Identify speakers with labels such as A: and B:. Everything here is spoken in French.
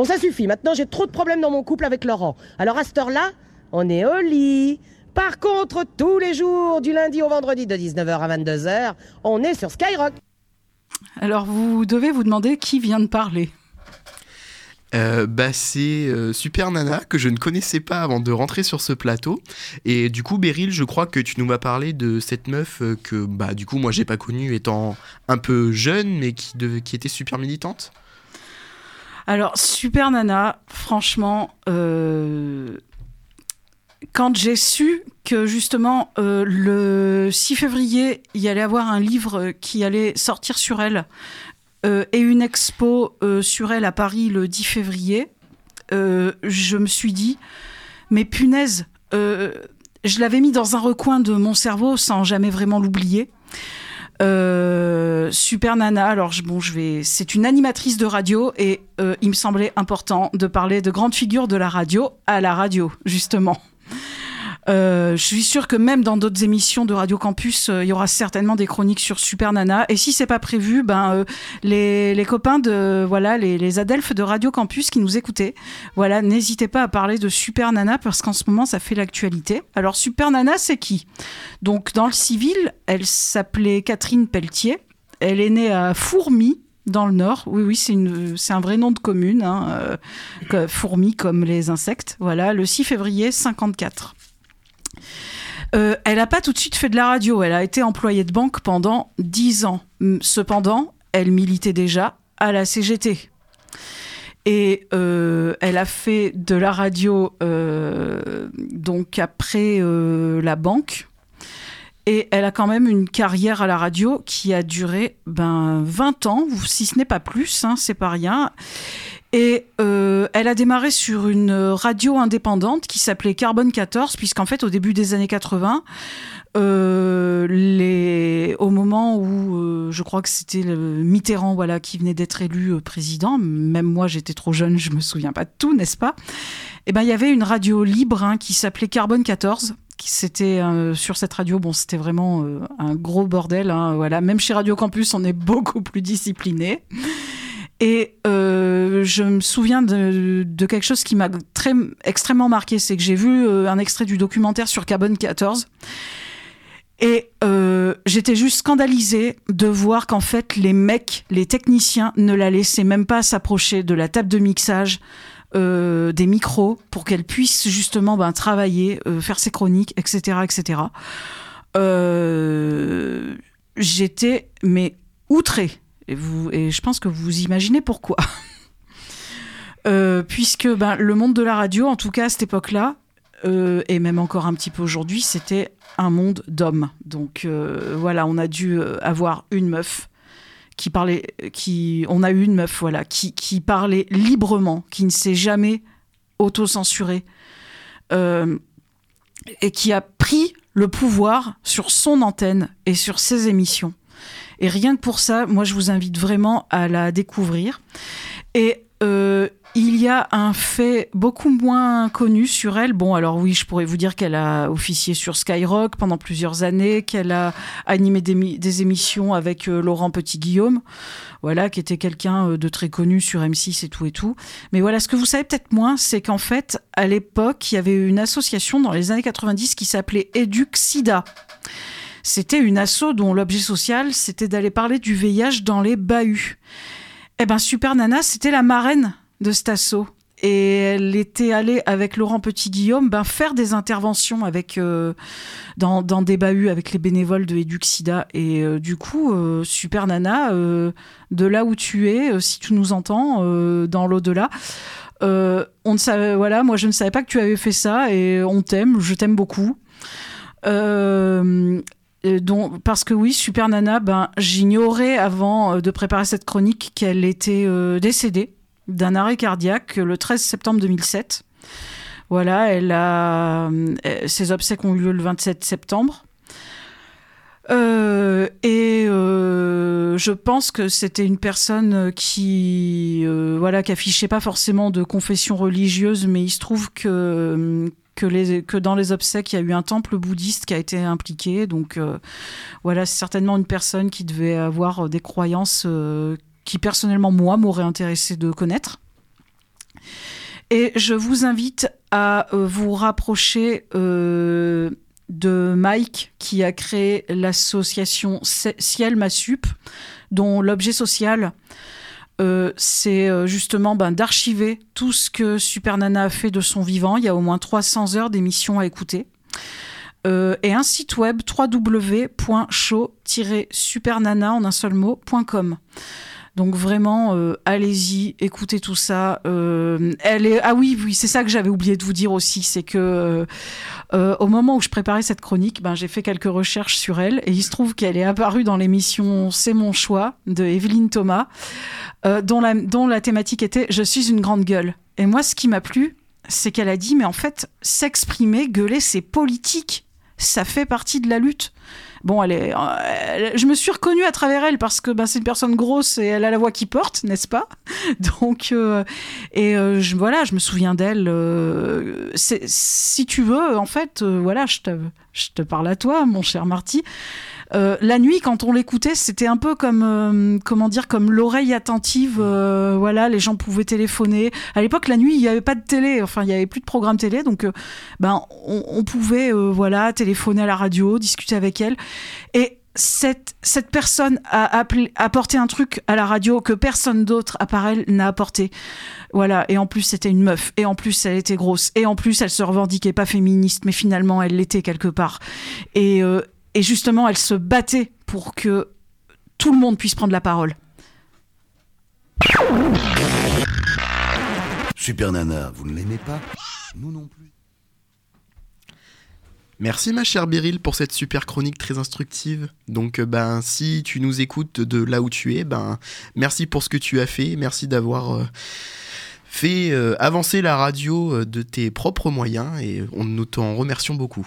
A: Bon, ça suffit. Maintenant, j'ai trop de problèmes dans mon couple avec Laurent. Alors à cette heure-là, on est au lit. Par contre, tous les jours, du lundi au vendredi de 19h à 22h, on est sur Skyrock.
B: Alors vous devez vous demander qui vient de parler.
C: Euh, bah, c'est euh, Super Nana que je ne connaissais pas avant de rentrer sur ce plateau. Et du coup, Beryl, je crois que tu nous m'as parlé de cette meuf euh, que bah, du coup, moi, j'ai pas connue étant un peu jeune, mais qui, qui était super militante.
B: Alors, Super Nana, franchement, quand j'ai su que justement le 6 février, il y allait avoir un livre qui allait sortir sur elle, euh, et une expo euh, sur elle à Paris le 10 février, euh, je me suis dit, mais punaise, je l'avais mis dans un recoin de mon cerveau sans jamais vraiment l'oublier. Super Nana, alors bon, je vais. C'est une animatrice de radio et il me semblait important de parler de grandes figures de la radio à la radio, justement. Euh, je suis sûre que même dans d'autres émissions de Radio Campus, euh, il y aura certainement des chroniques sur Super Nana. Et si c'est pas prévu, ben euh, les, copains de voilà les, adelphes de Radio Campus qui nous écoutaient, voilà, n'hésitez pas à parler de Super Nana parce qu'en ce moment ça fait l'actualité. Alors Super Nana, c'est qui? Donc dans le civil, elle s'appelait Catherine Pelletier. Elle est née à Fourmi, dans le Nord. Oui, oui, c'est un vrai nom de commune. Hein, fourmi comme les insectes. Voilà, le 6 février 54. Euh, elle n'a pas tout de suite fait de la radio. Elle a été employée de banque pendant 10 ans. Cependant, elle militait déjà à la CGT. Et euh, elle a fait de la radio euh, donc après la banque. Et elle a quand même une carrière à la radio qui a duré ben, 20 ans, si ce n'est pas plus, hein, c'est pas rien. Et euh, elle a démarré sur une radio indépendante qui s'appelait Carbone 14, puisqu'en fait, au début des années 80, euh, au moment où euh, je crois que c'était Mitterrand voilà, qui venait d'être élu président, même moi j'étais trop jeune, je me souviens pas de tout, n'est-ce pas? Eh ben, il y avait une radio libre hein, qui s'appelait Carbone 14 c'était sur cette radio, bon, c'était vraiment un gros bordel. Hein, voilà, même chez Radio Campus, on est beaucoup plus discipliné. Et euh, je me souviens de, quelque chose qui m'a très extrêmement marqué, c'est que j'ai vu euh, un extrait du documentaire sur Carbone 14. Et euh, j'étais juste scandalisée de voir qu'en fait les mecs, les techniciens, ne la laissaient même pas s'approcher de la table de mixage, des micros, pour qu'elle puisse justement ben, travailler, faire ses chroniques, etc., etc. J'étais mais outrée et, vous, et je pense que vous imaginez pourquoi. Euh, puisque ben, le monde de la radio, en tout cas à cette époque-là, euh, et même encore un petit peu aujourd'hui, c'était un monde d'hommes. Donc euh, voilà, on a dû avoir une meuf qui parlait, qui, on a eu une meuf, voilà, qui, qui parlait librement, qui ne s'est jamais auto-censurée et qui a pris le pouvoir sur son antenne et sur ses émissions. Et rien que pour ça, moi, je vous invite vraiment à la découvrir. Et y a un fait beaucoup moins connu sur elle. Bon, alors oui, je pourrais vous dire qu'elle a officié sur Skyrock pendant plusieurs années, qu'elle a animé des, émissions avec euh, Laurent Petit-Guillaume, voilà, qui était quelqu'un euh, de très connu sur M6 et tout et tout. Mais voilà, ce que vous savez peut-être moins, c'est qu'en fait, à l'époque, il y avait une association dans les années 90 qui s'appelait Eduxida. C'était une asso dont l'objet social, c'était d'aller parler du VIH dans les bahuts. Eh ben, Super Nana, c'était la marraine de cet asso. Et elle était allée avec Laurent Petit-Guillaume ben, faire des interventions euh, dans, des bahuts avec les bénévoles de Eduxida. Et euh, du coup, euh, Super Nana, de là où tu es, si tu nous entends, dans l'au-delà, on ne savait, voilà, moi je ne savais pas que tu avais fait ça et on t'aime, je t'aime beaucoup. Euh, parce que oui, Super Nana, ben, j'ignorais avant euh, de préparer cette chronique qu'elle était euh, décédée d'un arrêt cardiaque le 13 septembre 2007. Voilà, elle a, ses obsèques ont eu lieu le 27 septembre. et je pense que c'était une personne qui, voilà, qui affichait pas forcément de confession religieuse, mais il se trouve que que, les, que dans les obsèques, il y a eu un temple bouddhiste qui a été impliqué. Donc euh, voilà, c'est certainement une personne qui devait avoir des croyances euh, qui personnellement, moi, m'auraient intéressé de connaître. Et je vous invite à vous rapprocher de Mike qui a créé l'association Ciel Massup, dont l'objet social euh, c'est euh, justement ben, d'archiver tout ce que Super Nana a fait de son vivant. Il y a au moins 300 heures d'émissions à écouter. Euh, et un site web www.show-supernana en un seul mot.com. Donc vraiment, allez-y, écoutez tout ça. est ah oui oui c'est ça que j'avais oublié de vous dire aussi, c'est que au moment où je préparais cette chronique, ben j'ai fait quelques recherches sur elle et il se trouve qu'elle est apparue dans l'émission C'est mon choix de Evelyne Thomas. Euh, dont, la, dont la thématique était Je suis une grande gueule. Et moi, ce qui m'a plu, c'est qu'elle a dit Mais en fait, s'exprimer, gueuler, c'est politique. Ça fait partie de la lutte. Bon, elle est, je me suis reconnue à travers elle parce que ben, c'est une personne grosse et elle a la voix qui porte, n'est-ce pas? Donc, euh, et euh, voilà, je me souviens d'elle. si tu veux, en fait, voilà, je te, je te parle à toi, mon cher Marty. Euh, la nuit, quand on l'écoutait, c'était un peu comme, euh, comment dire, comme l'oreille attentive. Euh, voilà, les gens pouvaient téléphoner. À l'époque, la nuit, il n'y avait pas de télé. Enfin, il n'y avait plus de programme télé, donc ben, on, pouvait, voilà, téléphoner à la radio, discuter avec elle. Et cette, cette personne a apporté un truc à la radio que personne d'autre à part elle n'a apporté. Voilà, et en plus c'était une meuf, et en plus elle était grosse, et en plus elle se revendiquait pas féministe, mais finalement elle l'était quelque part. Et, et justement, elle se battait pour que tout le monde puisse prendre la parole.
D: Super Nana, vous ne l'aimez pas Nous non plus.
C: Merci ma chère Beryl pour cette super chronique très instructive. Donc euh, ben si tu nous écoutes de là où tu es, ben merci pour ce que tu as fait, merci d'avoir euh, fait euh, avancer la radio de tes propres moyens et on nous t'en remercions beaucoup.